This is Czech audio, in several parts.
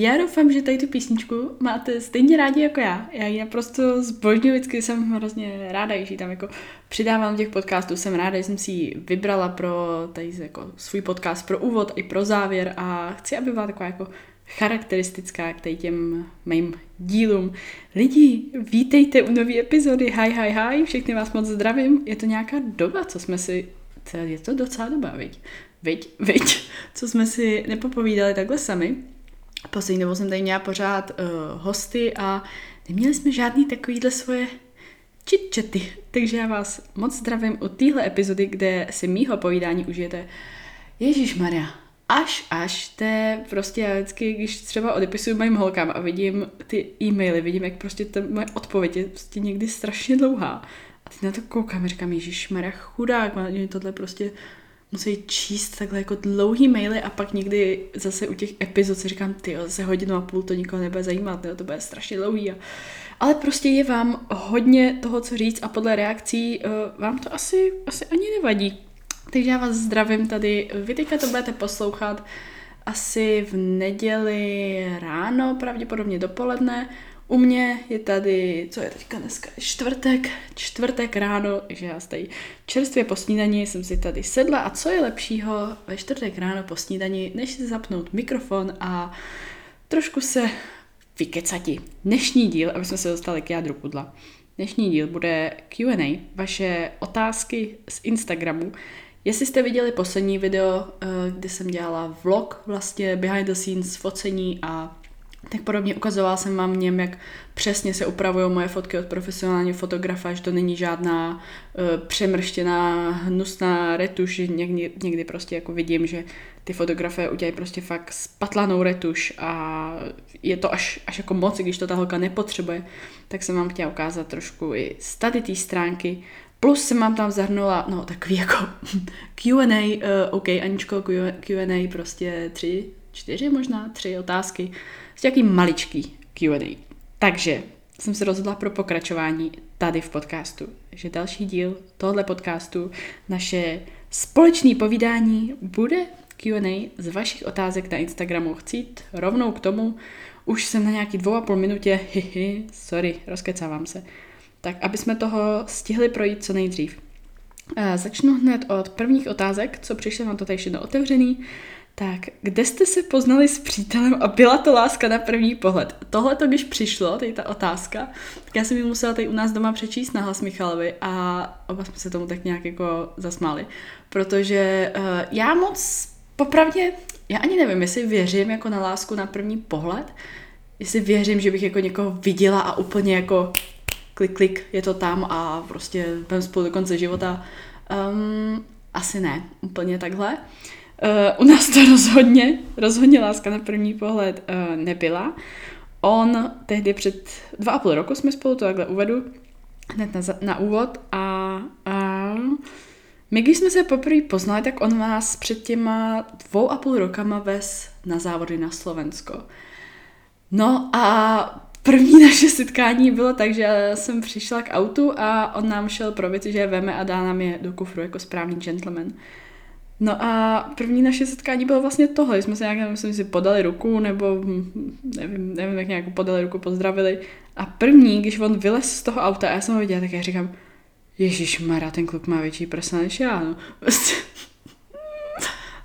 já doufám, že tady tu písničku máte stejně rádi jako já. Já ji naprosto zbožňuji, vždycky jsem hrozně ráda, že ji tam jako přidávám těch podcastů. Jsem ráda, že jsem si ji vybrala pro tady jako svůj podcast pro úvod i pro závěr a chci, aby byla taková jako charakteristická k těm mým dílům. Lidi, vítejte u nové epizody. Hi, hi, hi, všechny vás moc zdravím. Je to nějaká doba, co jsme si... Je to docela doba, viď? Viď, viď, co jsme si nepopovídali takhle sami. Poslední dobou jsem tady měla pořád uh, hosty a neměli jsme žádný takovýhle svoje chitchaty. Takže já vás moc zdravím u téhle epizody, kde si mýho povídání užijete. Ježíš Maria, až, až, to je prostě já vždycky, když třeba odepisuju mojim holkám a vidím ty e-maily, vidím, jak prostě ta moje odpověď je prostě někdy strašně dlouhá. A teď na to koukám a říkám, Ježíš Maria, chudák, mě tohle prostě musí číst takhle jako dlouhý maily a pak někdy zase u těch epizod si říkám, ty zase hodinu a půl to nikoho nebude zajímat, tyjo, to bude strašně dlouhý. A... Ale prostě je vám hodně toho, co říct a podle reakcí uh, vám to asi, asi ani nevadí. Takže já vás zdravím tady. Vy teďka to budete poslouchat asi v neděli ráno, pravděpodobně dopoledne. U mě je tady, co je teďka dneska, čtvrtek, čtvrtek ráno, že já tady čerstvě po snídani jsem si tady sedla a co je lepšího ve čtvrtek ráno po snídani, než si zapnout mikrofon a trošku se vykecati. Dnešní díl, aby jsme se dostali k jádru pudla, dnešní díl bude Q&A, vaše otázky z Instagramu. Jestli jste viděli poslední video, eh, kdy jsem dělala vlog, vlastně behind the scenes focení a tak podobně ukazovala jsem vám něm, jak přesně se upravují moje fotky od profesionálního fotografa, že to není žádná uh, přemrštěná, hnusná retuš, někdy, někdy prostě jako vidím, že ty fotografie udělají prostě fakt spatlanou retuš a je to až, až jako moc, když to ta holka nepotřebuje, tak jsem vám chtěla ukázat trošku i z tady té stránky, Plus jsem vám tam zahrnula, no takový jako Q&A, uh, OK, Aničko, Q&A prostě tři, čtyři možná, tři otázky, s jaký maličký Q&A. Takže jsem se rozhodla pro pokračování tady v podcastu, že další díl tohle podcastu, naše společné povídání bude Q&A z vašich otázek na Instagramu. Chcít rovnou k tomu, už jsem na nějaký dvou a půl minutě, hihi, sorry, rozkecávám se. Tak, aby jsme toho stihli projít co nejdřív. Začnu hned od prvních otázek, co přišlo, mám to tady všechno otevřený. Tak, kde jste se poznali s přítelem a byla to láska na první pohled? Tohle to, když přišlo, tady ta otázka, tak já jsem ji musela tady u nás doma přečíst na hlas Michalovi a oba jsme se tomu tak nějak jako zasmáli. Protože uh, já moc, popravdě, já ani nevím, jestli věřím jako na lásku na první pohled, jestli věřím, že bych jako někoho viděla a úplně jako klik, klik, je to tam a prostě budeme spolu do konce života. Um, asi ne, úplně takhle. Uh, Uh, u nás to rozhodně, rozhodně láska na první pohled uh, nebyla. On tehdy před dva a půl roku jsme spolu, to takhle uvedu, hned na, na úvod a, a my, když jsme se poprvé poznali, tak on nás před těma dvou a půl rokama vez na závody na Slovensko. No a první naše setkání bylo tak, že jsem přišla k autu a on nám šel pro věci, že je veme a dá nám je do kufru jako správný gentleman. No a první naše setkání bylo vlastně tohle, jsme se nějak, myslím si, podali ruku, nebo nevím, nevím, jak nějak podali ruku, pozdravili. A první, když on vylez z toho auta a já jsem ho viděla, tak já říkám, Ježíš Mara, ten kluk má větší prsa než já, no. Prostě.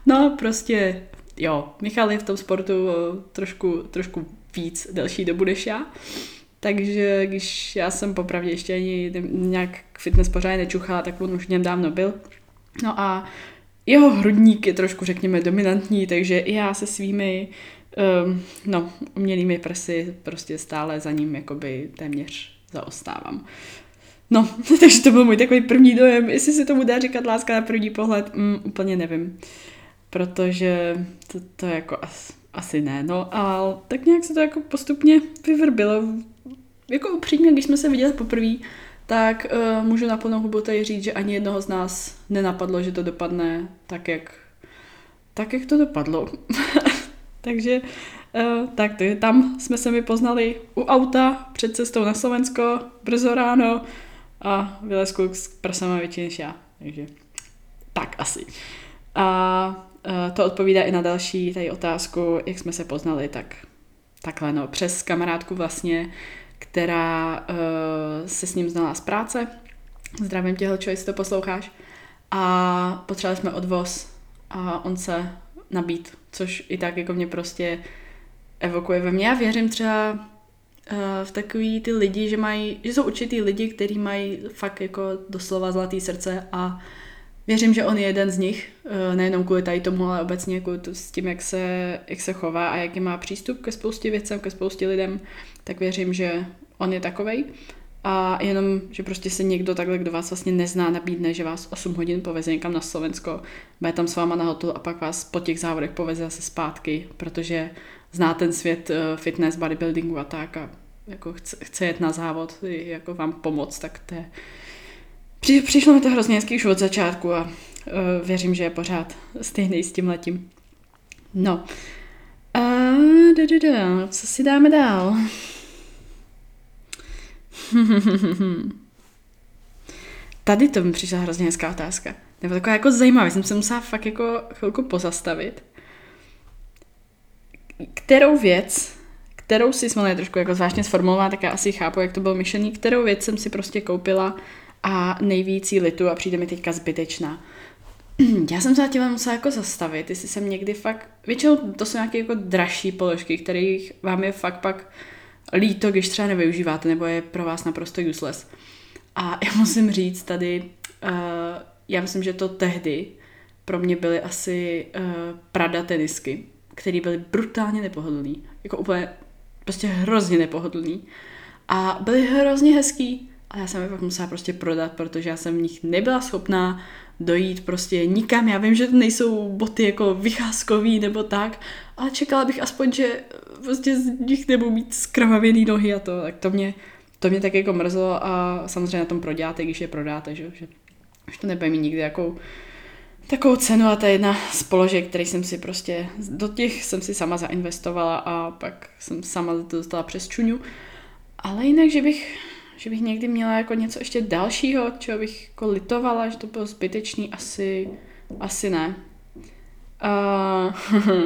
no, prostě, jo, Michal je v tom sportu trošku, trošku víc delší dobu než já. Takže když já jsem popravdě ještě ani nějak fitness pořádně nečuchala, tak on už v něm dávno byl. No a jeho hrudník je trošku, řekněme, dominantní, takže i já se svými um, no, umělými prsy prostě stále za ním jakoby téměř zaostávám. No, takže to byl můj takový první dojem. Jestli se tomu dá říkat láska na první pohled, mm, úplně nevím. Protože to, to jako as, asi ne. No a tak nějak se to jako postupně vyvrbilo. Jako upřímně, když jsme se viděli poprvé, tak uh, můžu na plnou hubu tady říct, že ani jednoho z nás nenapadlo, že to dopadne tak, jak, tak, jak to dopadlo. Takže uh, tak to je, tam jsme se mi poznali u auta před cestou na Slovensko, brzo ráno a vylez kluk s prsama větší než já. Takže tak asi. A uh, to odpovídá i na další tady otázku, jak jsme se poznali, tak takhle no, přes kamarádku vlastně, která uh, se s ním znala z práce. Zdravím tě, Helčo, jestli to posloucháš. A potřebovali jsme odvoz a on se nabít, což i tak jako mě prostě evokuje ve mně. Já věřím třeba uh, v takový ty lidi, že mají, že jsou určitý lidi, kteří mají fakt jako doslova zlatý srdce a věřím, že on je jeden z nich, uh, nejenom kvůli tady tomu, ale obecně kvůli to, s tím, jak se, jak se chová a jaký má přístup ke spoustě věcem, ke spoustě lidem, tak věřím, že on je takovej. A jenom, že prostě se někdo takhle, kdo vás vlastně nezná, nabídne, že vás 8 hodin poveze někam na Slovensko, bude tam s váma na hotel a pak vás po těch závodech poveze zase zpátky, protože zná ten svět eh, fitness, bodybuildingu a tak a jako chce, chce jet na závod, jako vám pomoct, tak to je... Při, přišlo mi to hrozně hezký už od začátku a uh, věřím, že je pořád stejný s tím letím. No. A da, da, da, co si dáme dál? Tady to mi přišla hrozně hezká otázka. Nebo taková jako zajímavá, jsem se musela fakt jako chvilku pozastavit. Kterou věc, kterou si jsme trošku jako zvláštně sformulovala, tak já asi chápu, jak to bylo myšlení, kterou věc jsem si prostě koupila a nejvíc jí litu a přijde mi teďka zbytečná. Já jsem se tím musela jako zastavit, jestli jsem někdy fakt, většinou to jsou nějaké jako dražší položky, kterých vám je fakt pak líto, když třeba nevyužíváte, nebo je pro vás naprosto useless. A já musím říct tady, uh, já myslím, že to tehdy pro mě byly asi uh, Prada tenisky, které byly brutálně nepohodlný. Jako úplně prostě hrozně nepohodlný. A byly hrozně hezký, a já jsem je pak musela prostě prodat, protože já jsem v nich nebyla schopná dojít prostě nikam. Já vím, že to nejsou boty jako vycházkový nebo tak, ale čekala bych aspoň, že prostě z nich nebudou mít skrvavěný nohy a to, tak to mě, to mě tak jako mrzelo a samozřejmě na tom proděláte, když je prodáte, že, že už to nebude mít nikdy jakou takovou cenu a je jedna z položek, který jsem si prostě, do těch jsem si sama zainvestovala a pak jsem sama to dostala přes čuňu. Ale jinak, že bych, že bych někdy měla jako něco ještě dalšího, čeho bych jako litovala, že to bylo zbytečný, asi, asi ne. Uh,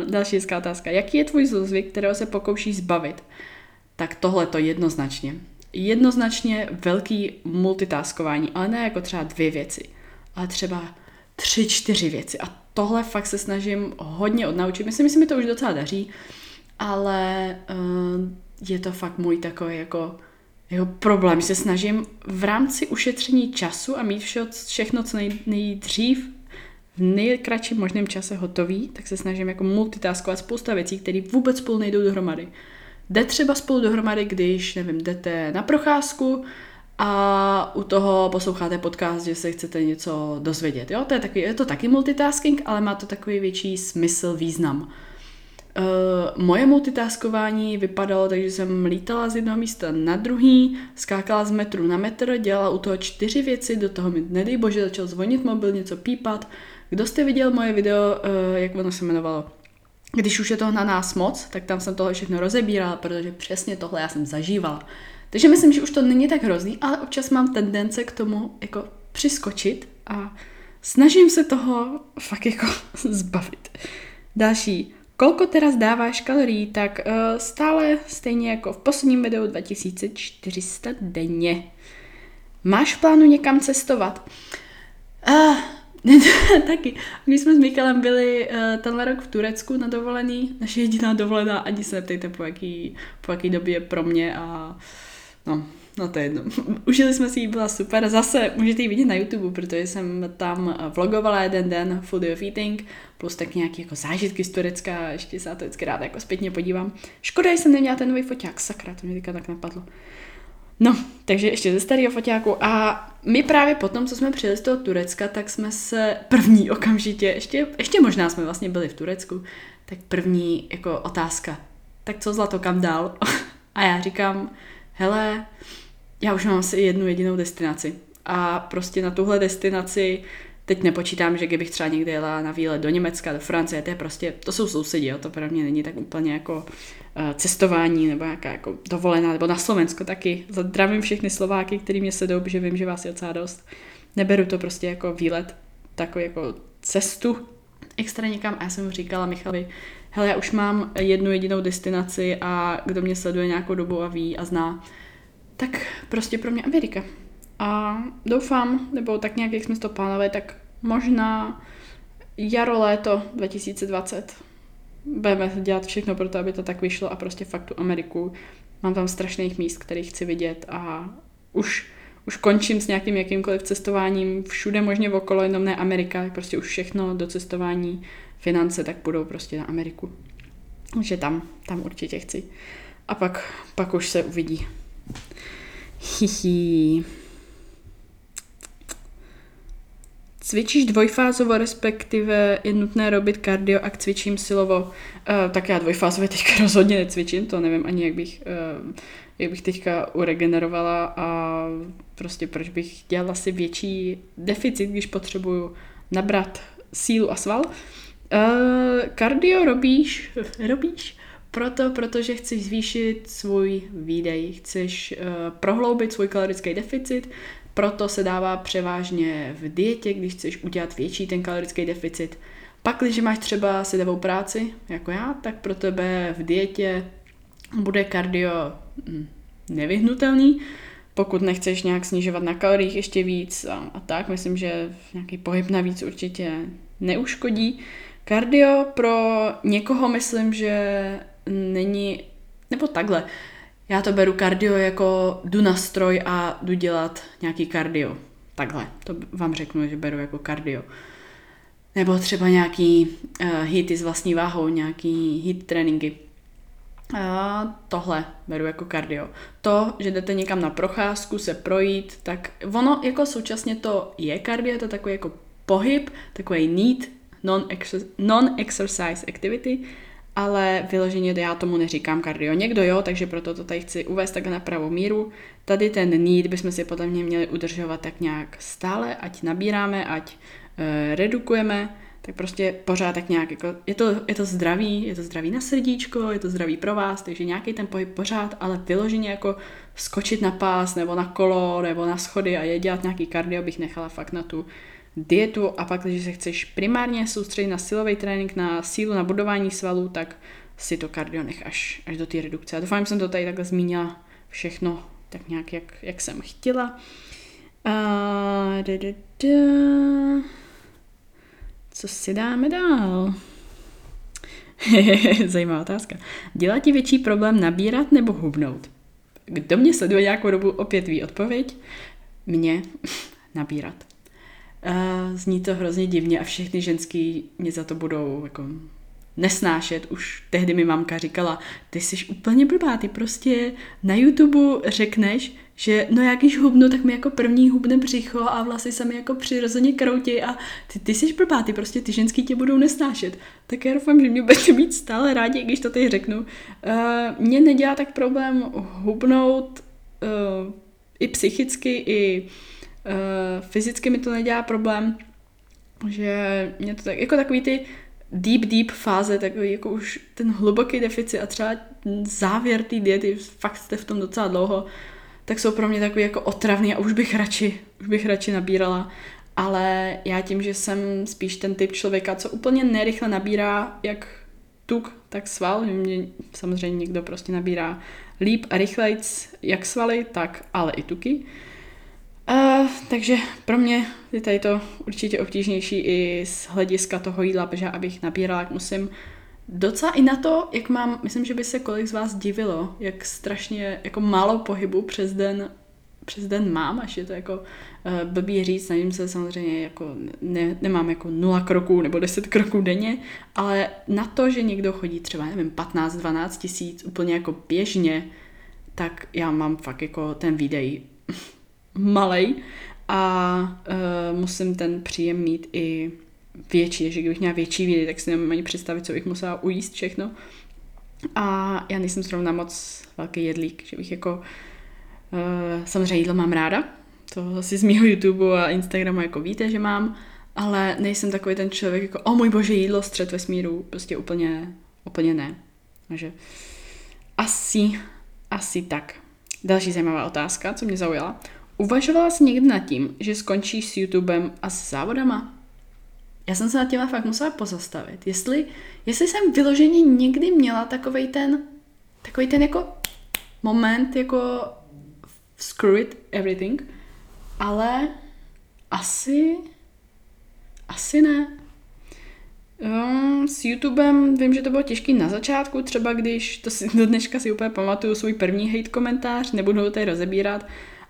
další hezká otázka. Jaký je tvůj zlozvyk, kterého se pokoušíš zbavit? Tak tohle to jednoznačně. Jednoznačně velký multitaskování, ale ne jako třeba dvě věci, ale třeba tři, čtyři věci. A tohle fakt se snažím hodně odnaučit. Myslím, že mi to už docela daří, ale uh, je to fakt můj takový jako jeho problém. Se snažím v rámci ušetření času a mít vše, všechno co nej, nejdřív v nejkratším možném čase hotový, tak se snažím jako multitaskovat spousta věcí, které vůbec spolu nejdou dohromady. Jde třeba spolu dohromady, když, nevím, jdete na procházku a u toho posloucháte podcast, že se chcete něco dozvědět. Jo? To je, taky, je to taky multitasking, ale má to takový větší smysl, význam. Uh, moje multitaskování vypadalo tak, že jsem lítala z jednoho místa na druhý, skákala z metru na metr, dělala u toho čtyři věci, do toho mi, nedej bože, začal zvonit mobil, něco pípat, kdo jste viděl moje video, uh, jak ono se jmenovalo? Když už je toho na nás moc, tak tam jsem tohle všechno rozebírala, protože přesně tohle já jsem zažívala. Takže myslím, že už to není tak hrozný, ale občas mám tendence k tomu jako přiskočit a snažím se toho fakt jako zbavit. Další. Kolko teda zdáváš kalorií, tak uh, stále stejně jako v posledním videu 2400 denně. Máš plánu někam cestovat? Uh, taky. My jsme s Mikalem byli uh, tenhle rok v Turecku na dovolený. Naše jediná dovolená, ani se neptejte, po jaký, po jaký době pro mě a no, no to je jedno. Užili jsme si ji, byla super. Zase můžete ji vidět na YouTube, protože jsem tam vlogovala jeden den Food of Eating, plus tak nějaký jako zážitky z Turecka, ještě se na to vždycky ráda jako zpětně podívám. Škoda, že jsem neměla ten nový foťák, sakra, to mě teďka tak napadlo. No, takže ještě ze starého foťáku a my právě potom, co jsme přijeli z toho Turecka, tak jsme se první okamžitě, ještě, ještě možná jsme vlastně byli v Turecku, tak první jako otázka, tak co zlato, kam dál? a já říkám, hele, já už mám asi jednu jedinou destinaci a prostě na tuhle destinaci teď nepočítám, že kdybych třeba někde jela na výlet do Německa, do Francie, to je prostě, to jsou sousedí, jo, to pro mě není tak úplně jako cestování nebo nějaká jako dovolená, nebo na Slovensko taky. Zdravím všechny Slováky, který mě sedou, protože vím, že vás je docela dost. Neberu to prostě jako výlet, takový jako cestu extra někam a já jsem mu říkala Michalovi, hele, já už mám jednu jedinou destinaci a kdo mě sleduje nějakou dobu a ví a zná, tak prostě pro mě Amerika. A doufám, nebo tak nějak, jak jsme to plánovali, tak možná jaro, léto 2020 budeme dělat všechno pro to, aby to tak vyšlo a prostě fakt tu Ameriku. Mám tam strašných míst, které chci vidět a už, už končím s nějakým jakýmkoliv cestováním všude možně okolo, jenom ne Amerika, prostě už všechno do cestování, finance, tak budou prostě na Ameriku. Takže tam, tam určitě chci. A pak, pak už se uvidí. Hihi. Cvičíš dvojfázovo, respektive je nutné robit kardio a cvičím silovo. Uh, tak já dvojfázově teďka rozhodně necvičím, to nevím ani, jak bych, uh, jak bych teďka uregenerovala a prostě proč bych dělala si větší deficit, když potřebuju nabrat sílu a sval. Uh, kardio robíš, robíš proto, protože chceš zvýšit svůj výdej, chceš uh, prohloubit svůj kalorický deficit, proto se dává převážně v dietě, když chceš udělat větší ten kalorický deficit. Pak, když máš třeba sedavou práci, jako já, tak pro tebe v dietě bude kardio hm, nevyhnutelný, pokud nechceš nějak snižovat na kaloriích ještě víc a, a tak, myslím, že nějaký pohyb navíc určitě neuškodí. Kardio pro někoho myslím, že není, nebo takhle, já to beru kardio jako jdu na stroj a jdu dělat nějaký kardio. Takhle, to vám řeknu, že beru jako kardio. Nebo třeba nějaký uh, hity s vlastní váhou, nějaký hit tréninky. A tohle beru jako kardio. To, že jdete někam na procházku, se projít, tak ono jako současně to je kardio, to je takový jako pohyb, takový need, non-exercise activity, ale vyloženě já tomu neříkám kardio. Někdo jo, takže proto to tady chci uvést tak na pravou míru. Tady ten need bychom si podle mě měli udržovat tak nějak stále, ať nabíráme, ať e, redukujeme, tak prostě pořád tak nějak, jako, je, to, je to zdravý, je to zdravý na srdíčko, je to zdravý pro vás, takže nějaký ten pohyb pořád, ale vyloženě jako skočit na pás, nebo na kolo, nebo na schody a je dělat nějaký kardio bych nechala fakt na tu dietu a pak, když se chceš primárně soustředit na silový trénink, na sílu, na budování svalů, tak si to kardio nech až, až do té redukce. A doufám, že jsem to tady takhle zmínila všechno tak nějak, jak, jak jsem chtěla. A, da, da, da. Co si dáme dál? Zajímavá otázka. Dělá ti větší problém nabírat nebo hubnout? Kdo mě sleduje nějakou dobu, opět ví odpověď. Mě nabírat. A zní to hrozně divně a všechny ženský mě za to budou jako nesnášet. Už tehdy mi mamka říkala, ty jsi úplně blbá, ty prostě na YouTube řekneš, že no jak když hubnu, tak mi jako první hubne břicho a vlasy se mi jako přirozeně kroutí a ty, ty jsi blbá, ty prostě ty ženský tě budou nesnášet. Tak já doufám, že mě budete mít stále rádi, když to teď řeknu. Uh, mě nedělá tak problém hubnout uh, i psychicky, i Uh, fyzicky mi to nedělá problém, že mě to tak, jako takový ty deep, deep fáze, takový jako už ten hluboký deficit a třeba závěr té diety, fakt jste v tom docela dlouho, tak jsou pro mě takový jako otravný a už bych radši, už bych radši nabírala. Ale já tím, že jsem spíš ten typ člověka, co úplně nerychle nabírá jak tuk, tak sval, mě samozřejmě někdo prostě nabírá líp a rychlejc jak svaly, tak ale i tuky. Uh, takže pro mě je tady to určitě obtížnější i z hlediska toho jídla, protože abych nabírala, jak musím docela i na to, jak mám, myslím, že by se kolik z vás divilo, jak strašně jako málo pohybu přes den přes den mám, až je to jako uh, blbý říct, nevím se samozřejmě jako ne, nemám jako nula kroků nebo 10 kroků denně, ale na to, že někdo chodí třeba, nevím, 15-12 tisíc úplně jako běžně, tak já mám fakt jako ten výdej malej a uh, musím ten příjem mít i větší, že kdybych měla větší výdy, tak si nemám ani představit, co bych musela ujíst všechno. A já nejsem zrovna moc velký jedlík, že bych jako uh, samozřejmě jídlo mám ráda, to asi z mého YouTube a Instagramu jako víte, že mám, ale nejsem takový ten člověk jako, o můj bože, jídlo, střed vesmíru, prostě úplně, úplně ne. Takže asi, asi tak. Další zajímavá otázka, co mě zaujala. Uvažovala jsi někdy nad tím, že skončíš s YouTubem a s závodama? já jsem se na těma fakt musela pozastavit. Jestli, jestli jsem vyloženě někdy měla takový ten, takový ten jako moment, jako screw it, everything, ale asi, asi ne. Um, s YouTubem vím, že to bylo těžké na začátku, třeba když, to si do dneška si úplně pamatuju svůj první hate komentář, nebudu ho tady rozebírat,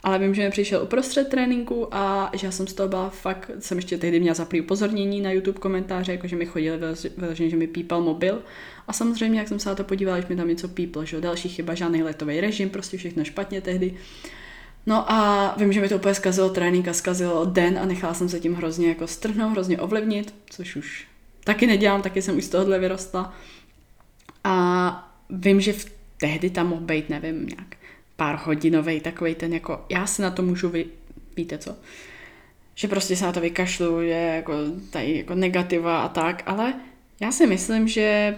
ale vím, že mi přišel uprostřed tréninku a že já jsem z toho byla fakt, jsem ještě tehdy měla zaprý upozornění na YouTube komentáře, jakože mi chodili vyloženě, že mi pípal mobil. A samozřejmě, jak jsem se na to podívala, když mi tam něco píplo, že další chyba, žádný letový režim, prostě všechno špatně tehdy. No a vím, že mi to úplně zkazilo trénink a zkazilo den a nechala jsem se tím hrozně jako strhnout, hrozně ovlivnit, což už taky nedělám, taky jsem už z tohohle vyrostla. A vím, že v tehdy tam mohl být, nevím, nějak pár hodinový takový ten jako, já se na to můžu, vy, víte co, že prostě se na to vykašlu, že jako tady jako negativa a tak, ale já si myslím, že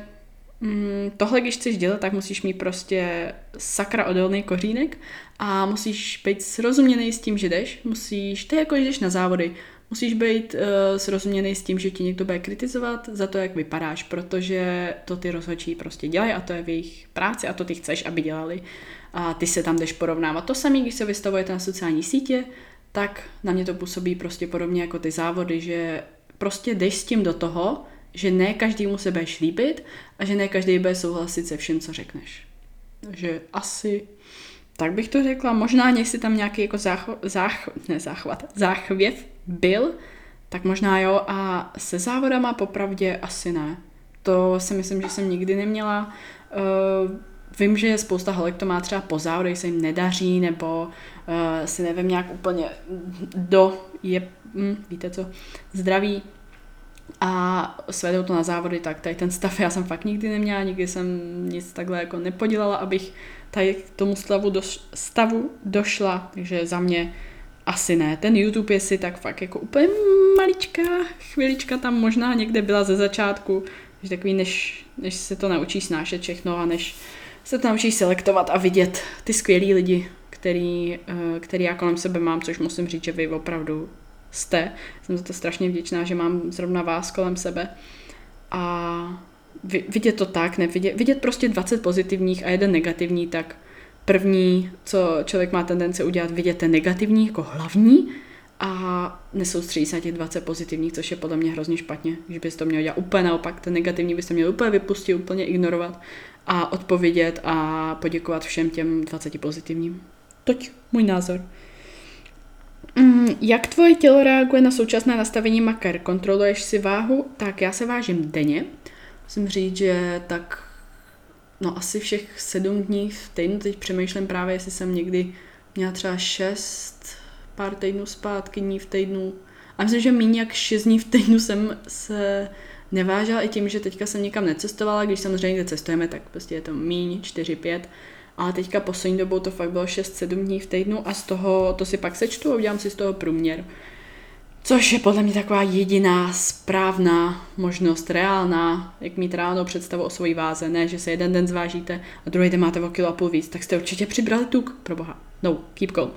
mm, tohle, když chceš dělat, tak musíš mít prostě sakra odolný kořínek a musíš být srozuměný s tím, že jdeš, musíš, to je jako, jdeš na závody, musíš být uh, srozuměný s tím, že ti někdo bude kritizovat za to, jak vypadáš, protože to ty rozhodčí prostě dělají a to je v jejich práci a to ty chceš, aby dělali a ty se tam jdeš porovnávat. To samé, když se vystavujete na sociální sítě, tak na mě to působí prostě podobně jako ty závody, že prostě jdeš s tím do toho, že ne každému se budeš líbit a že ne každý bude souhlasit se vším, co řekneš. Takže asi tak bych to řekla. Možná jestli tam nějaký jako zách, zách, ne záchvat, záchvěv byl, tak možná jo. A se závodama popravdě asi ne. To si myslím, že jsem nikdy neměla. Uh, vím, že spousta holek to má třeba po závodech, se jim nedaří, nebo uh, si nevím, nějak úplně do je, hm, víte co, zdraví a svedou to na závody, tak tady ten stav já jsem fakt nikdy neměla, nikdy jsem nic takhle jako nepodělala, abych tady k tomu stavu, do, stavu došla, takže za mě asi ne. Ten YouTube je si tak fakt jako úplně maličká chvilička tam možná někde byla ze začátku, že takový, než, než se to naučí snášet všechno a než se to naučí selektovat a vidět ty skvělí lidi, který, eh, který já kolem sebe mám, což musím říct, že vy opravdu jste. Jsem za to strašně vděčná, že mám zrovna vás kolem sebe. A vidět to tak, ne, vidět, vidět prostě 20 pozitivních a jeden negativní, tak první, co člověk má tendenci udělat, vidět ten negativní jako hlavní a nesoustředí se na těch 20 pozitivních, což je podle mě hrozně špatně. Že bys to měl dělat úplně naopak, ten negativní bys to měl úplně vypustit, úplně ignorovat a odpovědět a poděkovat všem těm 20 pozitivním. Toť můj názor. Mm, jak tvoje tělo reaguje na současné nastavení maker? Kontroluješ si váhu? Tak já se vážím denně. Musím říct, že tak no asi všech sedm dní v týdnu, teď přemýšlím právě, jestli jsem někdy měla třeba šest pár týdnů zpátky dní v týdnu. A myslím, že méně jak šest dní v týdnu jsem se nevážela i tím, že teďka jsem nikam necestovala, když samozřejmě někde cestujeme, tak prostě je to míň, 4, 5, ale teďka poslední dobou to fakt bylo 6-7 dní v týdnu a z toho, to si pak sečtu a udělám si z toho průměr. Což je podle mě taková jediná správná možnost, reálná, jak mít reálnou představu o svojí váze. Ne, že se jeden den zvážíte a druhý den máte o kilo a půl víc, tak jste určitě přibrali tuk, pro boha. No, keep calm.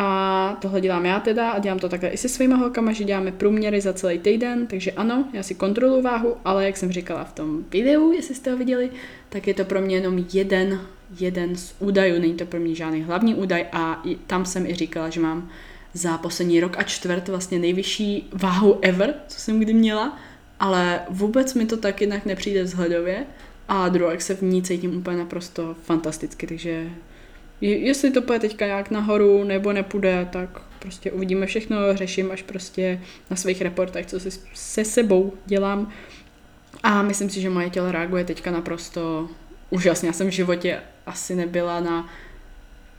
A tohle dělám já teda a dělám to takhle i se svýma holkama, že děláme průměry za celý týden, takže ano, já si kontroluji váhu, ale jak jsem říkala v tom videu, jestli jste ho viděli, tak je to pro mě jenom jeden, jeden z údajů, není to pro mě žádný hlavní údaj a tam jsem i říkala, že mám za poslední rok a čtvrt vlastně nejvyšší váhu ever, co jsem kdy měla, ale vůbec mi to tak jinak nepřijde vzhledově a druhý se v ní cítím úplně naprosto fantasticky, takže jestli to půjde teďka nějak nahoru nebo nepůjde, tak prostě uvidíme všechno, řeším až prostě na svých reportech, co si se sebou dělám. A myslím si, že moje tělo reaguje teďka naprosto úžasně. Já jsem v životě asi nebyla na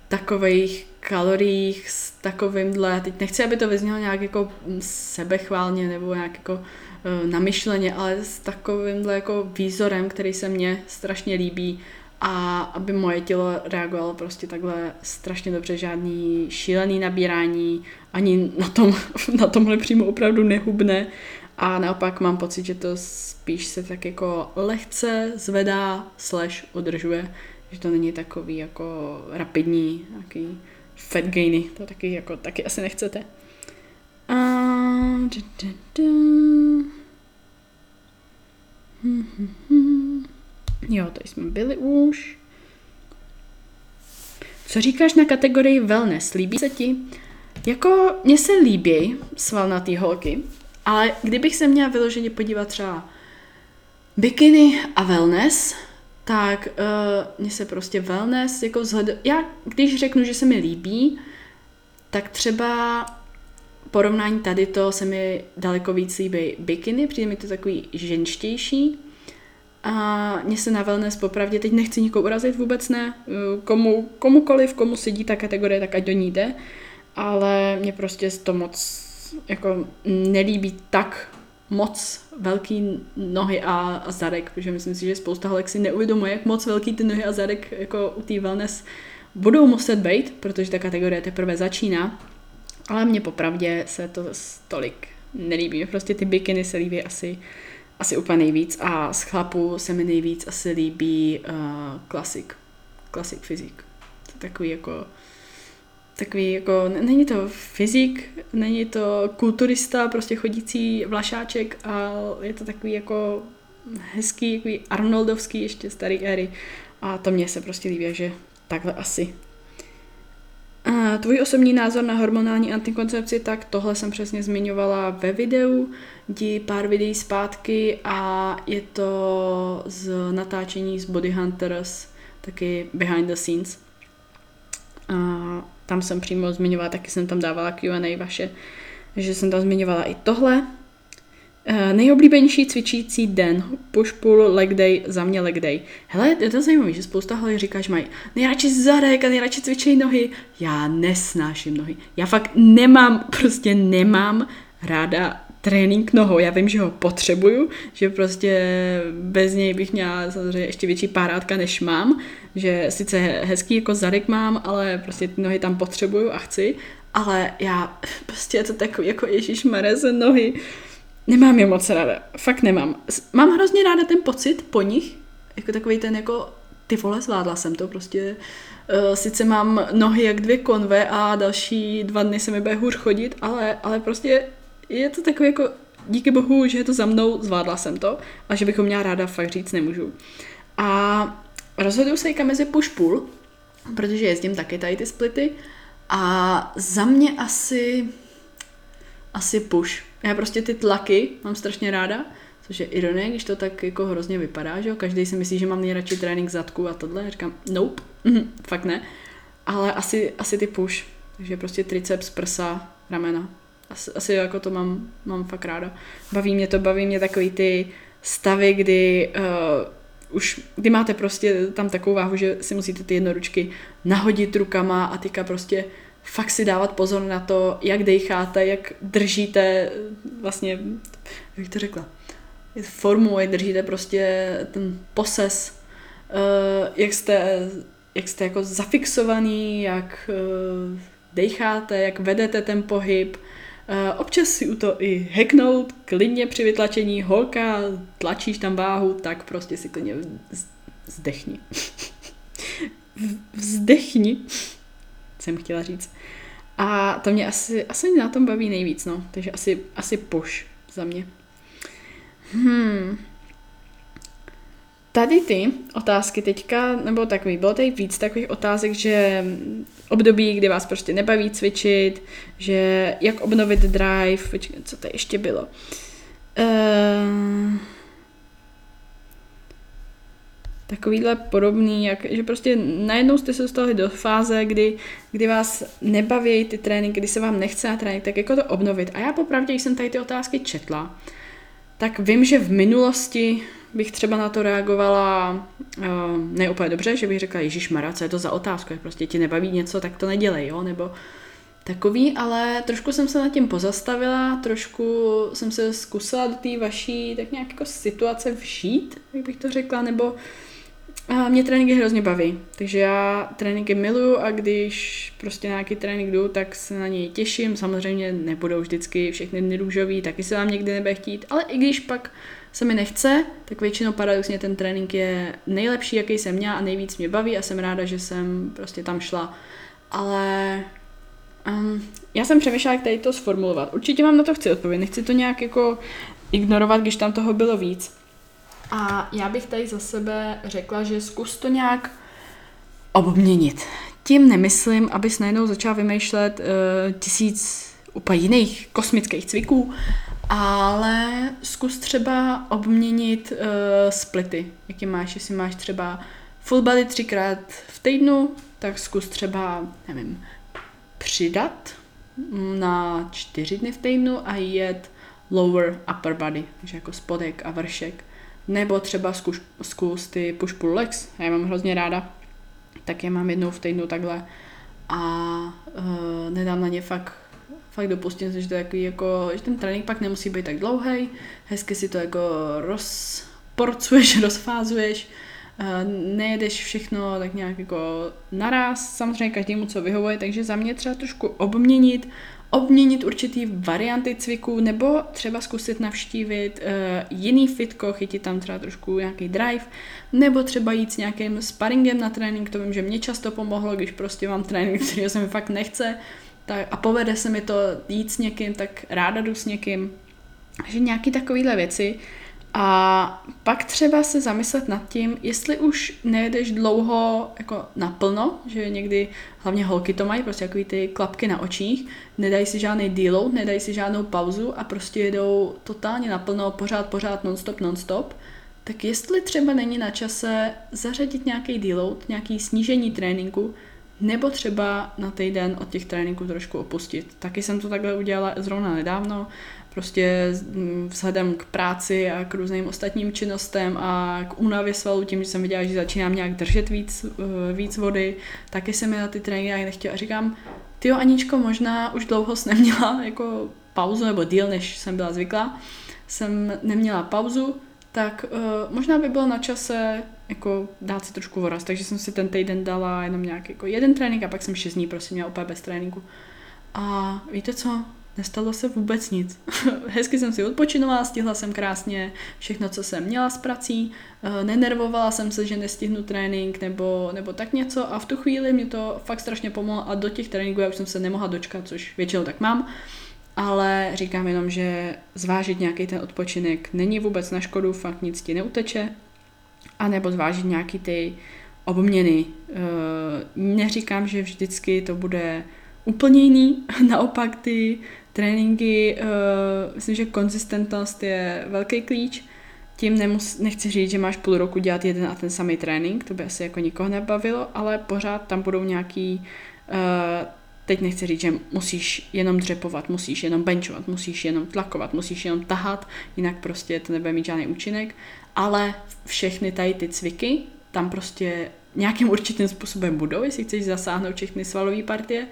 takových kaloriích s takovýmhle, teď nechci, aby to vyznělo nějak jako sebechválně nebo nějak jako eh, namyšleně, ale s takovýmhle jako výzorem, který se mně strašně líbí a aby moje tělo reagovalo prostě takhle strašně dobře, žádný šílený nabírání, ani na, tom, na tomhle přímo opravdu nehubne a naopak mám pocit, že to spíš se tak jako lehce zvedá slash udržuje, že to není takový jako rapidní, nějaký fat gainy, to taky jako taky asi nechcete. A, da, da, da. Jo, tady jsme byli už. Co říkáš na kategorii wellness? Líbí se ti? Jako, mně se líbí svalnatý holky, ale kdybych se měla vyloženě podívat třeba bikini a wellness, tak uh, mně se prostě wellness, jako vzhled... Já, když řeknu, že se mi líbí, tak třeba porovnání tady to se mi daleko víc líbí bikiny, přijde mi to takový ženštější. A mně se na wellness popravdě, teď nechci nikoho urazit, vůbec ne, komu, komukoliv, komu sedí ta kategorie, tak ať do ní jde, ale mě prostě to moc jako nelíbí tak moc velký nohy a, a zadek, protože myslím si, že spousta holek si neuvědomuje, jak moc velký ty nohy a zadek jako u té wellness budou muset být, protože ta kategorie teprve začíná. Ale mně popravdě se to tolik nelíbí. Prostě ty bikiny se líbí asi, asi úplně nejvíc a z chlapů se mi nejvíc asi líbí uh, klasik. Klasik fyzik. To je takový jako takový jako, není to fyzik, není to kulturista, prostě chodící vlašáček, a je to takový jako hezký, takový Arnoldovský ještě starý éry a to mně se prostě líbí, že takhle asi. A tvůj osobní názor na hormonální antikoncepci, tak tohle jsem přesně zmiňovala ve videu, jdi pár videí zpátky a je to z natáčení z Body Hunters, taky behind the scenes. A tam jsem přímo zmiňovala, taky jsem tam dávala Q&A vaše, že jsem tam zmiňovala i tohle. Uh, nejoblíbenější cvičící den, push pull leg day, za mě leg day. Hele, je to zajímavé, že spousta holek říká, že mají nejradši zadek a nejradši cvičej nohy. Já nesnáším nohy. Já fakt nemám, prostě nemám ráda trénink nohou. Já vím, že ho potřebuju, že prostě bez něj bych měla samozřejmě ještě větší párátka, než mám, že sice hezký jako zadek mám, ale prostě ty nohy tam potřebuju a chci, ale já prostě je to takový jako Ježíš ze nohy. Nemám je moc ráda, fakt nemám. Mám hrozně ráda ten pocit po nich, jako takový ten jako ty vole, zvládla jsem to prostě. Uh, sice mám nohy jak dvě konve a další dva dny se mi bude hůř chodit, ale, ale prostě je to takový jako díky bohu, že je to za mnou, zvládla jsem to a že bych ho měla ráda, fakt říct nemůžu. A rozhoduju se jika mezi push-pull, protože jezdím taky tady ty splity a za mě asi asi push. Já prostě ty tlaky mám strašně ráda, což je ironie, když to tak jako hrozně vypadá, že jo? Každý si myslí, že mám nejradši trénink zadku a tohle. Já říkám, nope, mhm, fakt ne. Ale asi, asi ty push. Takže prostě triceps, prsa, ramena asi, asi jako to mám, mám fakt ráda. Baví mě to, baví mě takový ty stavy, kdy uh, už, kdy máte prostě tam takovou váhu, že si musíte ty jednoručky nahodit rukama a teďka prostě fakt si dávat pozor na to, jak decháte, jak držíte vlastně, jak to řekla, formu, jak držíte prostě ten poses, uh, jak jste, jak jste jako zafixovaný, jak uh, decháte, jak vedete ten pohyb, občas si u to i heknout, klidně při vytlačení, holka, tlačíš tam váhu, tak prostě si klidně vzdechni. vzdechni, jsem chtěla říct. A to mě asi, asi na tom baví nejvíc, no. Takže asi, asi push za mě. Hmm tady ty otázky teďka, nebo takový, bylo tady víc takových otázek, že období, kdy vás prostě nebaví cvičit, že jak obnovit drive, co to ještě bylo. Uh, takovýhle podobný, jak, že prostě najednou jste se dostali do fáze, kdy, kdy vás nebaví ty tréninky, kdy se vám nechce na trénink, tak jako to obnovit. A já popravdě, když jsem tady ty otázky četla, tak vím, že v minulosti bych třeba na to reagovala uh, ne úplně dobře, že bych řekla, Ježíš Mara, co je to za otázka, jak prostě ti nebaví něco, tak to nedělej, jo, nebo takový, ale trošku jsem se nad tím pozastavila, trošku jsem se zkusila do té vaší tak nějak jako situace všít, jak bych to řekla, nebo a mě tréninky hrozně baví, takže já tréninky miluju a když prostě na nějaký trénink jdu, tak se na něj těším. Samozřejmě nebudou vždycky všechny dny růžový, taky se vám někdy nebude chtít, ale i když pak se mi nechce, tak většinou paradoxně ten trénink je nejlepší, jaký jsem měla a nejvíc mě baví a jsem ráda, že jsem prostě tam šla. Ale um, já jsem přemýšlela, jak tady to sformulovat. Určitě vám na to chci odpovědět, nechci to nějak jako ignorovat, když tam toho bylo víc. A já bych tady za sebe řekla, že zkus to nějak obměnit. Tím nemyslím, abys najednou začal vymýšlet uh, tisíc úplně jiných kosmických cviků, ale zkus třeba obměnit uh, splity. Jaký máš, jestli máš třeba full body třikrát v týdnu, tak zkus třeba, nevím, přidat na čtyři dny v týdnu a jet lower upper body, takže jako spodek a vršek. Nebo třeba zkus, zkus ty push pull legs, já je mám hrozně ráda, tak je mám jednou v týdnu takhle. A uh, nedám na ně fakt fakt dopustím, že to je takový jako, že ten trénink pak nemusí být tak dlouhý, hezky si to jako rozporcuješ, rozfázuješ, uh, nejedeš všechno tak nějak jako naraz, samozřejmě každému, co vyhovuje, takže za mě třeba trošku obměnit, obměnit určitý varianty cviků, nebo třeba zkusit navštívit uh, jiný fitko, chytit tam třeba trošku nějaký drive, nebo třeba jít s nějakým sparingem na trénink, to vím, že mě často pomohlo, když prostě mám trénink, který se mi fakt nechce, tak, a povede se mi to jít s někým, tak ráda jdu s někým. Takže nějaký takovýhle věci. A pak třeba se zamyslet nad tím, jestli už nejedeš dlouho jako naplno, že někdy, hlavně holky to mají, prostě takový ty klapky na očích, nedají si žádný deload, nedají si žádnou pauzu a prostě jedou totálně naplno, pořád, pořád, nonstop, nonstop, tak jestli třeba není na čase zařadit nějaký deload, nějaký snížení tréninku, nebo třeba na týden od těch tréninků trošku opustit. Taky jsem to takhle udělala zrovna nedávno, prostě vzhledem k práci a k různým ostatním činnostem a k únavě svalů, tím, že jsem viděla, že začínám nějak držet víc, eh, víc vody, taky jsem mi na ty tréninky nechtěla. A říkám, ty Aničko, možná už dlouho jsi neměla jako pauzu, nebo díl, než jsem byla zvyklá, jsem neměla pauzu, tak uh, možná by bylo na čase jako dát si trošku voraz, takže jsem si ten týden dala jenom nějak jako jeden trénink a pak jsem šest dní prostě měla úplně bez tréninku. A víte co? Nestalo se vůbec nic. Hezky jsem si odpočinovala, stihla jsem krásně všechno, co jsem měla s prací, uh, nenervovala jsem se, že nestihnu trénink nebo, nebo tak něco a v tu chvíli mi to fakt strašně pomohlo a do těch tréninků já už jsem se nemohla dočkat, což většinou tak mám ale říkám jenom, že zvážit nějaký ten odpočinek není vůbec na škodu, fakt nic ti neuteče, a nebo zvážit nějaký ty obměny. Eh, neříkám, že vždycky to bude úplně jiný, naopak ty tréninky, eh, myslím, že konzistentnost je velký klíč, tím nemus, nechci říct, že máš půl roku dělat jeden a ten samý trénink, to by asi jako nikoho nebavilo, ale pořád tam budou nějaký uh, teď nechci říct, že musíš jenom dřepovat, musíš jenom benchovat, musíš jenom tlakovat, musíš jenom tahat, jinak prostě to nebude mít žádný účinek, ale všechny tady ty cviky tam prostě nějakým určitým způsobem budou, jestli chceš zasáhnout všechny svalové partie,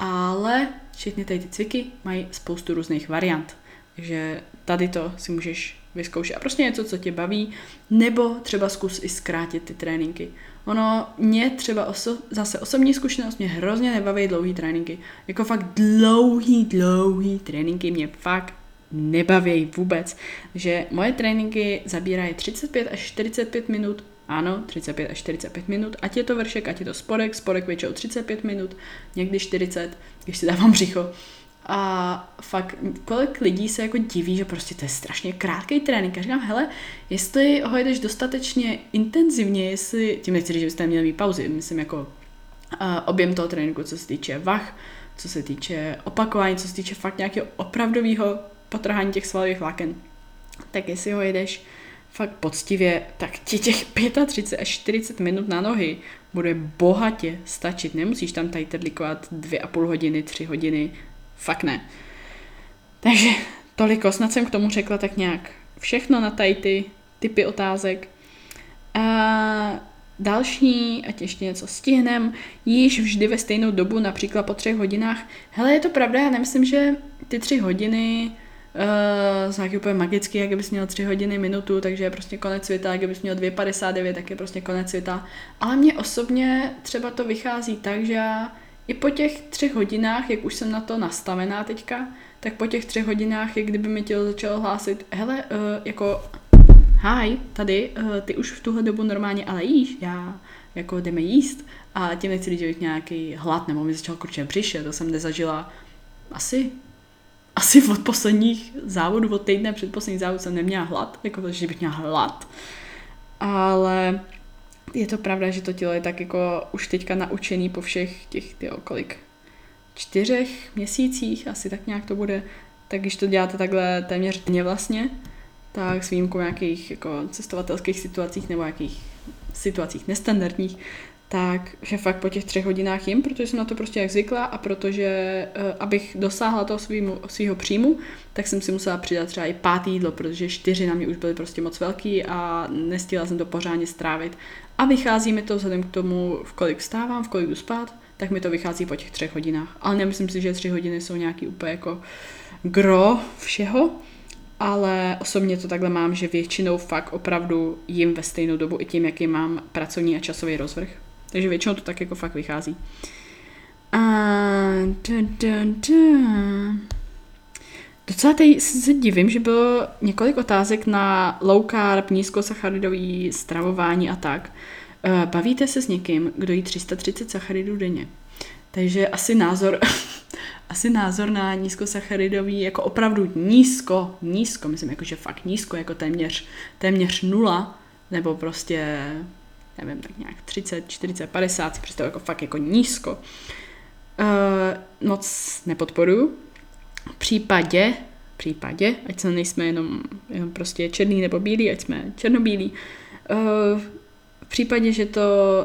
ale všechny tady ty cviky mají spoustu různých variant. Takže tady to si můžeš vyzkoušet. A prostě něco, co tě baví, nebo třeba zkus i zkrátit ty tréninky. Ono mě třeba oso, zase osobní zkušenost mě hrozně nebaví dlouhý tréninky. Jako fakt dlouhý, dlouhý tréninky mě fakt nebaví vůbec. Že moje tréninky zabírají 35 až 45 minut, ano, 35 až 45 minut, ať je to vršek, ať je to spodek, spodek většinou 35 minut, někdy 40, když si dávám břicho. A fakt, kolik lidí se jako diví, že prostě to je strašně krátký trénink. A říkám, hele, jestli ho jdeš dostatečně intenzivně, jestli, tím nechci říct, že byste měli mít pauzy, myslím jako uh, objem toho tréninku, co se týče vach, co se týče opakování, co se týče fakt nějakého opravdového potrhání těch svalových vláken, tak jestli ho jedeš fakt poctivě, tak ti těch 35 až 40 minut na nohy bude bohatě stačit. Nemusíš tam tady trlikovat dvě a půl hodiny, tři hodiny, fakt ne. Takže toliko, snad jsem k tomu řekla tak nějak všechno na tady ty typy otázek. A další, ať ještě něco stihnem, již vždy ve stejnou dobu, například po třech hodinách. Hele, je to pravda, já nemyslím, že ty tři hodiny uh, jsou úplně magický, jak bys měl tři hodiny minutu, takže je prostě konec světa, jak bys měl 2,59, tak je prostě konec světa. Ale mně osobně třeba to vychází tak, že já i po těch třech hodinách, jak už jsem na to nastavená teďka, tak po těch třech hodinách, jak kdyby mi tělo začalo hlásit, hele, uh, jako, hi, tady, uh, ty už v tuhle dobu normálně ale jíš, já, jako jdeme jíst a tím nechci že nějaký hlad, nebo mi začal kurčet břiše, to jsem nezažila asi asi od posledních závodů, od týdne před poslední závod jsem neměla hlad, jako že bych měla hlad. Ale je to pravda, že to tělo je tak jako už teďka naučený po všech těch, tyjo, kolik, čtyřech měsících, asi tak nějak to bude, tak když to děláte takhle téměř dně vlastně, tak s výjimkou nějakých jako cestovatelských situacích nebo nějakých situacích nestandardních, tak že fakt po těch třech hodinách jim, protože jsem na to prostě jak zvykla a protože uh, abych dosáhla toho svého příjmu, tak jsem si musela přidat třeba i pátý jídlo, protože čtyři na mě už byly prostě moc velký a nestihla jsem to pořádně strávit. A vychází mi to vzhledem k tomu, v kolik vstávám, v kolik jdu spát, tak mi to vychází po těch třech hodinách. Ale nemyslím si, že tři hodiny jsou nějaký úplně jako gro všeho, ale osobně to takhle mám, že většinou fakt opravdu jim ve stejnou dobu i tím, jaký mám pracovní a časový rozvrh. Takže většinou to tak jako fakt vychází. A da, da, da. Docela teď se divím, že bylo několik otázek na low carb, nízkosacharidový stravování a tak. Eh, bavíte se s někým, kdo jí 330 sacharidů denně? Takže asi názor, asi názor na nízkosacharidový, jako opravdu nízko, nízko, myslím jako, že fakt nízko, jako téměř, téměř nula, nebo prostě, nevím, tak nějak 30, 40, 50, si představu jako fakt jako nízko. Uh, moc nepodporuju. V případě, v případě, ať se nejsme jenom, jenom prostě černý nebo bílý, ať jsme černobílí, uh, v případě, že to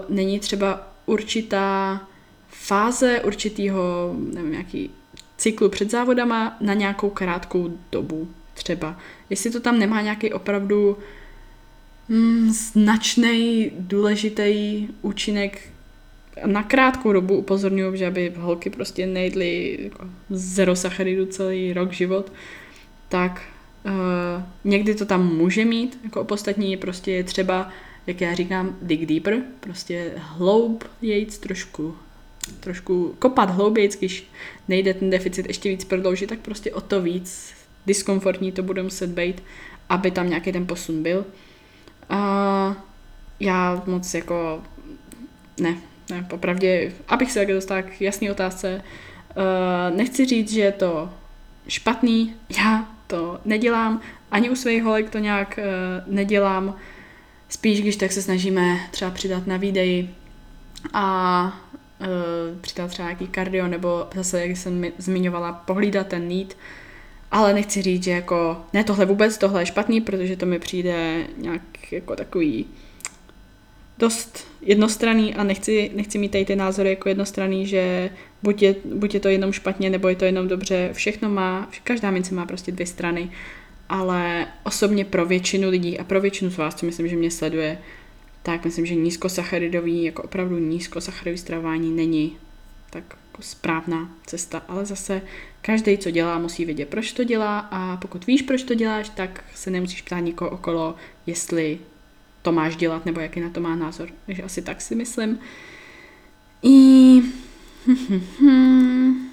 není třeba určitá fáze určitého, nevím, nějaký cyklu před závodama na nějakou krátkou dobu třeba. Jestli to tam nemá nějaký opravdu mm, značný, důležitý účinek na krátkou dobu upozorňuji, že aby holky prostě nejedly jako zero sacharidu celý rok život, tak uh, někdy to tam může mít, jako opostatní prostě je třeba, jak já říkám, dig deeper, prostě hloub jejc trošku trošku kopat hlouběji, když nejde ten deficit ještě víc prodloužit, tak prostě o to víc diskomfortní to bude muset být, aby tam nějaký ten posun byl. A já moc jako ne, ne, popravdě, abych se také dostala k jasné otázce, uh, nechci říct, že je to špatný, já to nedělám, ani u svých holek to nějak uh, nedělám, spíš když tak se snažíme třeba přidat na výdej a uh, přidat třeba nějaký kardio, nebo zase, jak jsem zmiňovala, pohlídat ten need, ale nechci říct, že jako, ne tohle vůbec, tohle je špatný, protože to mi přijde nějak jako takový dost jednostranný a nechci, nechci mít tady ty názory jako jednostranný, že buď je, buď je to jenom špatně, nebo je to jenom dobře, všechno má, každá mince má prostě dvě strany, ale osobně pro většinu lidí a pro většinu z vás, co myslím, že mě sleduje, tak myslím, že nízkosacharidový, jako opravdu nízkosacharidový stravování není tak jako správná cesta, ale zase každý, co dělá, musí vědět, proč to dělá a pokud víš, proč to děláš, tak se nemusíš ptát nikoho okolo, jestli to máš dělat nebo jaký na to má názor. Takže asi tak si myslím. I...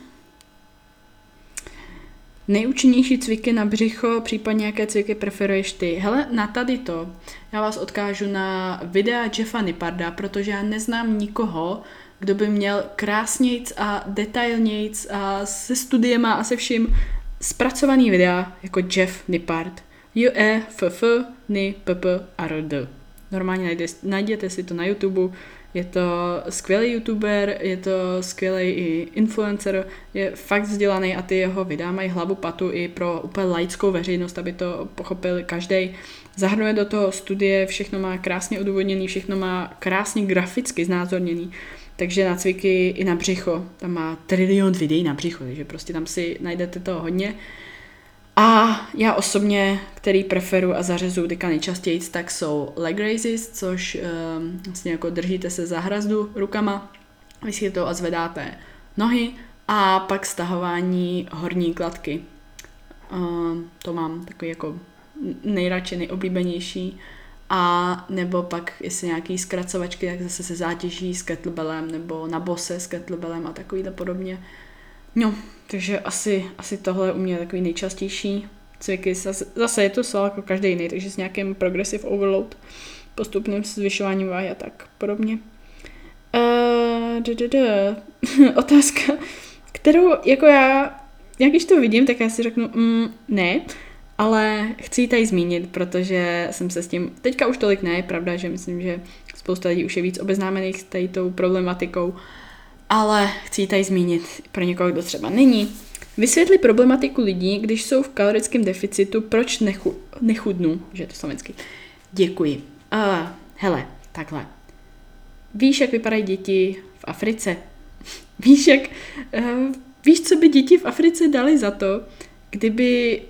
Nejúčinnější cviky na břicho, případně jaké cviky preferuješ ty? Hele, na tady to, já vás odkážu na videa Jeffa Niparda, protože já neznám nikoho, kdo by měl krásnějc a detailnějc a se studiema a se vším zpracovaný videa jako Jeff Nipard. J E F F N P P R D. Normálně najde, najděte si to na YouTube, je to skvělý youtuber, je to skvělý i influencer, je fakt vzdělaný a ty jeho videa mají hlavu patu i pro úplně laickou veřejnost, aby to pochopil každý. Zahrnuje do toho studie, všechno má krásně odůvodněný, všechno má krásně graficky znázorněný. Takže na cviky i na břicho, tam má trilion videí na břicho, takže prostě tam si najdete toho hodně. A já osobně, který preferu a zařezu teďka nejčastěji, tak jsou leg raises, což um, vlastně jako držíte se za hrazdu rukama, vy to a zvedáte nohy a pak stahování horní kladky. Um, to mám takový jako nejradši, nejoblíbenější. A nebo pak, jestli nějaký zkracovačky, tak zase se zátěží s kettlebellem nebo na bose s kettlebellem a takovýhle podobně. No, takže asi, asi tohle u mě je takový nejčastější cviky. Zase, zase je to sval jako každý jiný, takže s nějakým progressive overload, postupným zvyšováním váhy a tak podobně. Uh, Otázka, kterou jako já jak když to vidím, tak já si řeknu, mm, ne, ale chci ji tady zmínit, protože jsem se s tím, teďka už tolik ne, je pravda, že myslím, že spousta lidí už je víc obeznámených s tady tou problematikou, ale chci ji tady zmínit pro někoho, kdo třeba není. Vysvětli problematiku lidí, když jsou v kalorickém deficitu, proč nechu, nechudnu, že je to slovenský. Děkuji. Uh, hele, takhle. Víš, jak vypadají děti v Africe? víš, jak, uh, víš, co by děti v Africe dali za to, kdyby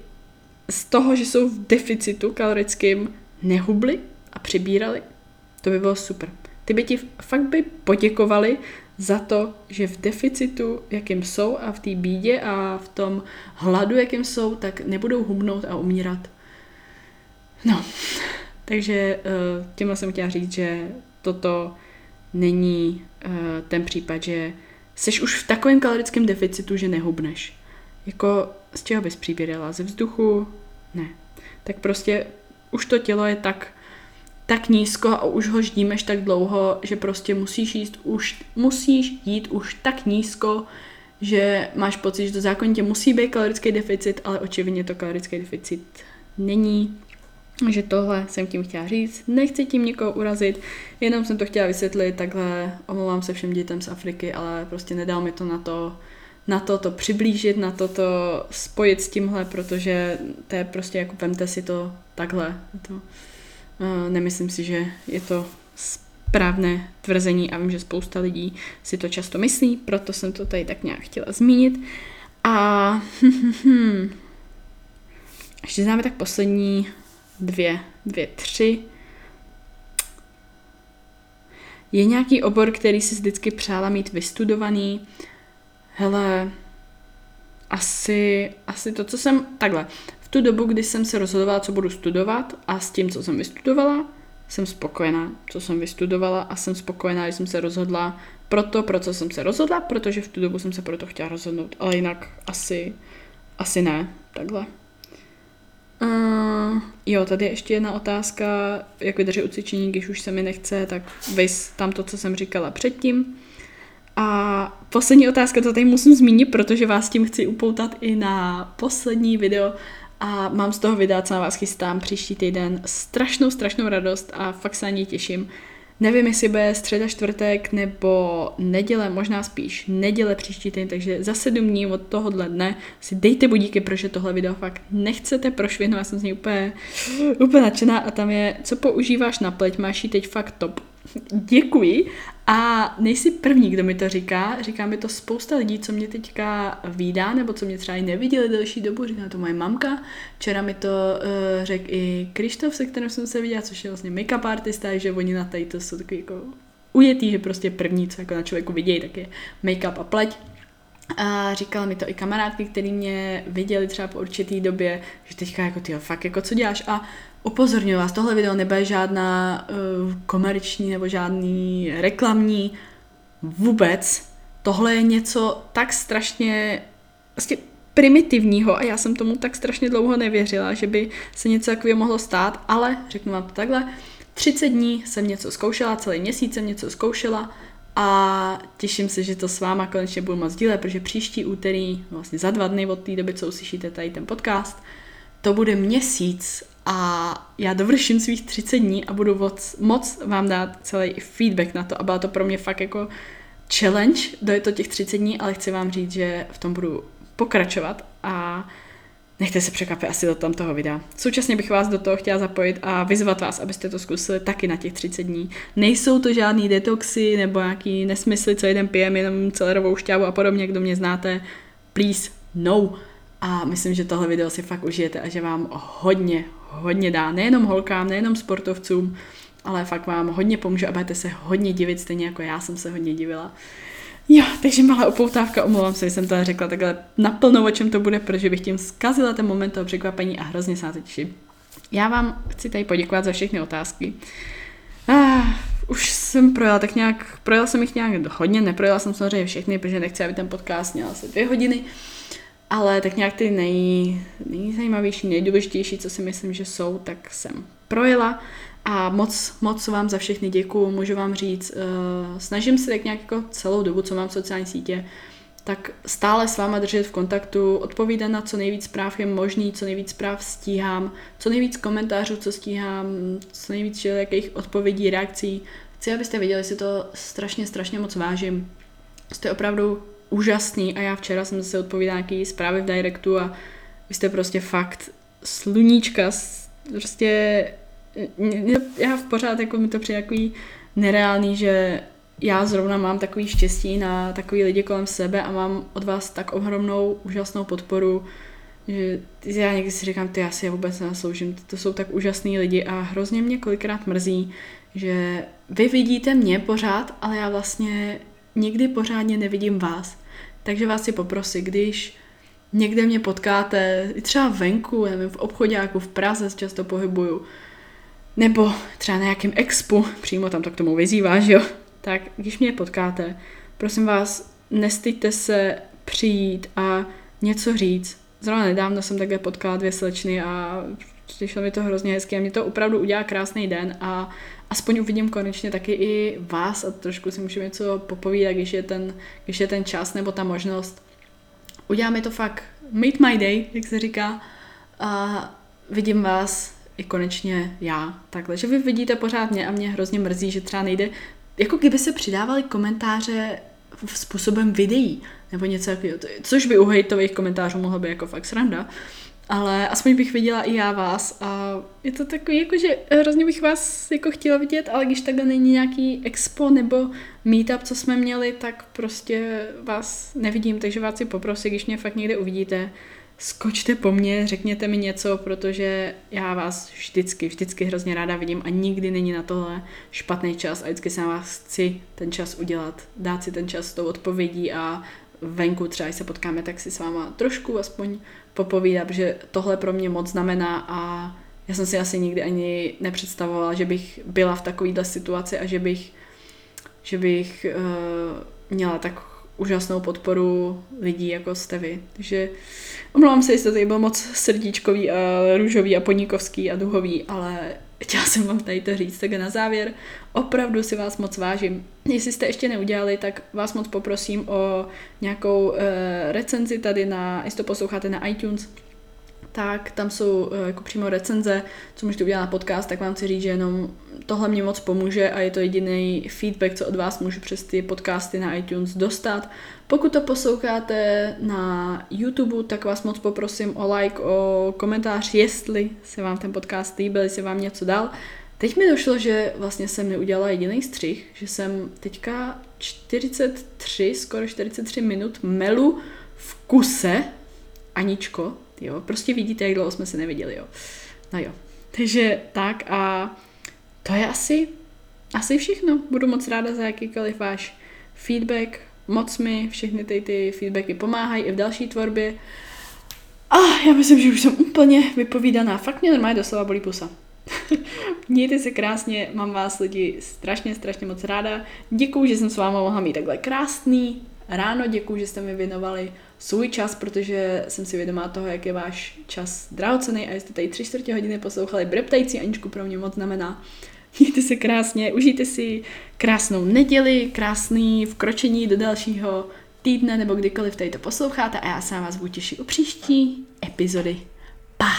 z toho, že jsou v deficitu kalorickým, nehubli a přibírali? To by bylo super. Ty by ti fakt by poděkovali za to, že v deficitu, jakým jsou a v té bídě a v tom hladu, jakým jsou, tak nebudou hubnout a umírat. No, takže eh, tímhle jsem chtěla říct, že toto není eh, ten případ, že jsi už v takovém kalorickém deficitu, že nehubneš. Jako z čeho bys přibírala? Ze vzduchu? Ne. Tak prostě už to tělo je tak tak nízko a už ho ždímeš tak dlouho, že prostě musíš jíst už, musíš jít už tak nízko, že máš pocit, že to zákonitě musí být kalorický deficit, ale očividně to kalorický deficit není. že tohle jsem tím chtěla říct. Nechci tím někoho urazit, jenom jsem to chtěla vysvětlit takhle. Omlouvám se všem dětem z Afriky, ale prostě nedal mi to na to, na to to přiblížit, na to to spojit s tímhle, protože to je prostě jako vemte si to takhle. To, Nemyslím si, že je to správné tvrzení a vím, že spousta lidí si to často myslí, proto jsem to tady tak nějak chtěla zmínit. A ještě známe tak poslední dvě, dvě, tři. Je nějaký obor, který si vždycky přála mít vystudovaný? Hele, asi, asi to, co jsem, takhle, tu dobu, kdy jsem se rozhodovala, co budu studovat a s tím, co jsem vystudovala, jsem spokojená, co jsem vystudovala a jsem spokojená, že jsem se rozhodla pro to, pro co jsem se rozhodla, protože v tu dobu jsem se pro to chtěla rozhodnout, ale jinak asi, asi ne, takhle. Uh, jo, tady je ještě jedna otázka, jak vydržet u když už se mi nechce, tak vys tam to, co jsem říkala předtím. A poslední otázka, to tady musím zmínit, protože vás tím chci upoutat i na poslední video, a mám z toho videa, co na vás chystám příští týden, strašnou, strašnou radost a fakt se na ní těším. Nevím, jestli bude středa, čtvrtek nebo neděle, možná spíš neděle příští týden, takže za sedm dní od tohohle dne si dejte budíky, protože tohle video fakt nechcete prošvihnout, já jsem z něj úplně, úplně nadšená a tam je, co používáš na pleť, máš ji teď fakt top. Děkuji. A nejsi první, kdo mi to říká, říká mi to spousta lidí, co mě teďka vídá, nebo co mě třeba i neviděli delší dobu, říká to moje mamka, včera mi to uh, řekl i Krištof, se kterým jsem se viděla, což je vlastně make-up artista, že oni na tady to jsou takový jako ujetý, že prostě první, co jako na člověku vidějí, tak je make-up a pleť. A říkala mi to i kamarádky, který mě viděli třeba po určitý době, že teďka jako ty fakt jako co děláš? A upozorňuji vás, tohle video nebude žádná uh, komerční nebo žádný reklamní vůbec. Tohle je něco tak strašně vlastně primitivního a já jsem tomu tak strašně dlouho nevěřila, že by se něco takového mohlo stát, ale řeknu vám to takhle, 30 dní jsem něco zkoušela, celý měsíc jsem něco zkoušela a těším se, že to s váma konečně budu moc dílet, protože příští úterý, vlastně za dva dny od té doby, co uslyšíte tady ten podcast, to bude měsíc a já dovrším svých 30 dní a budu moc, moc vám dát celý feedback na to a byla to pro mě fakt jako challenge, do to těch 30 dní, ale chci vám říct, že v tom budu pokračovat a nechte se překvapit asi do tam toho videa. Současně bych vás do toho chtěla zapojit a vyzvat vás, abyste to zkusili taky na těch 30 dní. Nejsou to žádný detoxy nebo nějaký nesmysly, co jeden pijem, jenom celerovou šťávu a podobně, kdo mě znáte. Please, no. A myslím, že tohle video si fakt užijete a že vám hodně, hodně dá. Nejenom holkám, nejenom sportovcům, ale fakt vám hodně pomůže a budete se hodně divit, stejně jako já jsem se hodně divila. Jo, takže malá upoutávka, omlouvám se, že jsem to řekla takhle naplno, o čem to bude, protože bych tím zkazila ten moment toho překvapení a hrozně se na to těším. Já vám chci tady poděkovat za všechny otázky. Ah, už jsem projela tak nějak, projela jsem jich nějak hodně, neprojela jsem samozřejmě všechny, protože nechci, aby ten podcast měl asi dvě hodiny, ale tak nějak ty nej, nejzajímavější, nejdůležitější, co si myslím, že jsou, tak jsem projela. A moc, moc vám za všechny děkuju, můžu vám říct, uh, snažím se tak nějak jako celou dobu, co mám v sociální sítě, tak stále s váma držet v kontaktu, odpovídat na co nejvíc zpráv je možný, co nejvíc zpráv stíhám, co nejvíc komentářů, co stíhám, co nejvíc jakých odpovědí, reakcí. Chci, abyste viděli, si to strašně, strašně moc vážím. Jste opravdu úžasný a já včera jsem zase odpovídala nějaký zprávy v directu a vy jste prostě fakt sluníčka, prostě já v pořád jako mi to přijde takový nereálný, že já zrovna mám takový štěstí na takový lidi kolem sebe a mám od vás tak ohromnou, úžasnou podporu, že já někdy si říkám, ty já si je vůbec nenasloužím, to jsou tak úžasný lidi a hrozně mě kolikrát mrzí, že vy vidíte mě pořád, ale já vlastně nikdy pořádně nevidím vás. Takže vás si poprosím, když někde mě potkáte, třeba venku, nevím, v obchodáku, v Praze se často pohybuju, nebo třeba na nějakém expu, přímo tam to k tomu vyzývá, že jo, tak když mě potkáte, prosím vás, nestyďte se přijít a něco říct. Zrovna nedávno jsem takhle potkala dvě slečny a přišlo mi to hrozně hezky a mě to opravdu udělá krásný den a aspoň uvidím konečně taky i vás a trošku si můžeme něco popovídat, když je ten, když je ten čas nebo ta možnost. Udělá mi to fakt made my day, jak se říká, a vidím vás i konečně já. Takhle, že vy vidíte pořád mě a mě hrozně mrzí, že třeba nejde jako kdyby se přidávaly komentáře způsobem videí, nebo něco takového, což by u hejtových komentářů mohlo být jako fakt sranda, ale aspoň bych viděla i já vás a je to takový, jako že hrozně bych vás jako chtěla vidět, ale když takhle není nějaký expo nebo meetup, co jsme měli, tak prostě vás nevidím, takže vás si poprosím, když mě fakt někde uvidíte, skočte po mně, řekněte mi něco, protože já vás vždycky, vždycky hrozně ráda vidím a nikdy není na tohle špatný čas a vždycky se na vás chci ten čas udělat, dát si ten čas s tou odpovědí a venku třeba, když se potkáme, tak si s váma trošku aspoň popovídat, protože tohle pro mě moc znamená a já jsem si asi nikdy ani nepředstavovala, že bych byla v takovéhle situaci a že bych, že bych uh, měla tak úžasnou podporu lidí, jako jste vy. Takže omlouvám se, jestli to tady bylo moc srdíčkový a růžový a poníkovský a duhový, ale chtěla jsem vám tady to říct. Tak na závěr, opravdu si vás moc vážím. Jestli jste ještě neudělali, tak vás moc poprosím o nějakou uh, recenzi tady na, jestli to posloucháte na iTunes, tak tam jsou uh, jako přímo recenze, co můžete udělat na podcast, tak vám chci říct, že jenom tohle mě moc pomůže a je to jediný feedback, co od vás můžu přes ty podcasty na iTunes dostat. Pokud to posloucháte na YouTube, tak vás moc poprosím o like, o komentář, jestli se vám ten podcast líbil, jestli vám něco dal. Teď mi došlo, že vlastně jsem neudělala jediný střih, že jsem teďka 43, skoro 43 minut melu v kuse. Aničko, jo, prostě vidíte, jak dlouho jsme se neviděli, jo. No jo, takže tak a to je asi, asi všechno. Budu moc ráda za jakýkoliv váš feedback. Moc mi všechny ty, ty feedbacky pomáhají i v další tvorbě. A já myslím, že už jsem úplně vypovídaná. Fakt mě normálně doslova bolí pusa. Mějte se krásně, mám vás lidi strašně, strašně moc ráda. Děkuju, že jsem s váma mohla mít takhle krásný ráno, děkuju, že jste mi věnovali svůj čas, protože jsem si vědomá toho, jak je váš čas drahocený a jste tady tři čtvrtě hodiny poslouchali breptající Aničku pro mě moc znamená. Mějte se krásně, užijte si krásnou neděli, krásný vkročení do dalšího týdne nebo kdykoliv tady to posloucháte a já se vás budu těšit u příští epizody. Pa!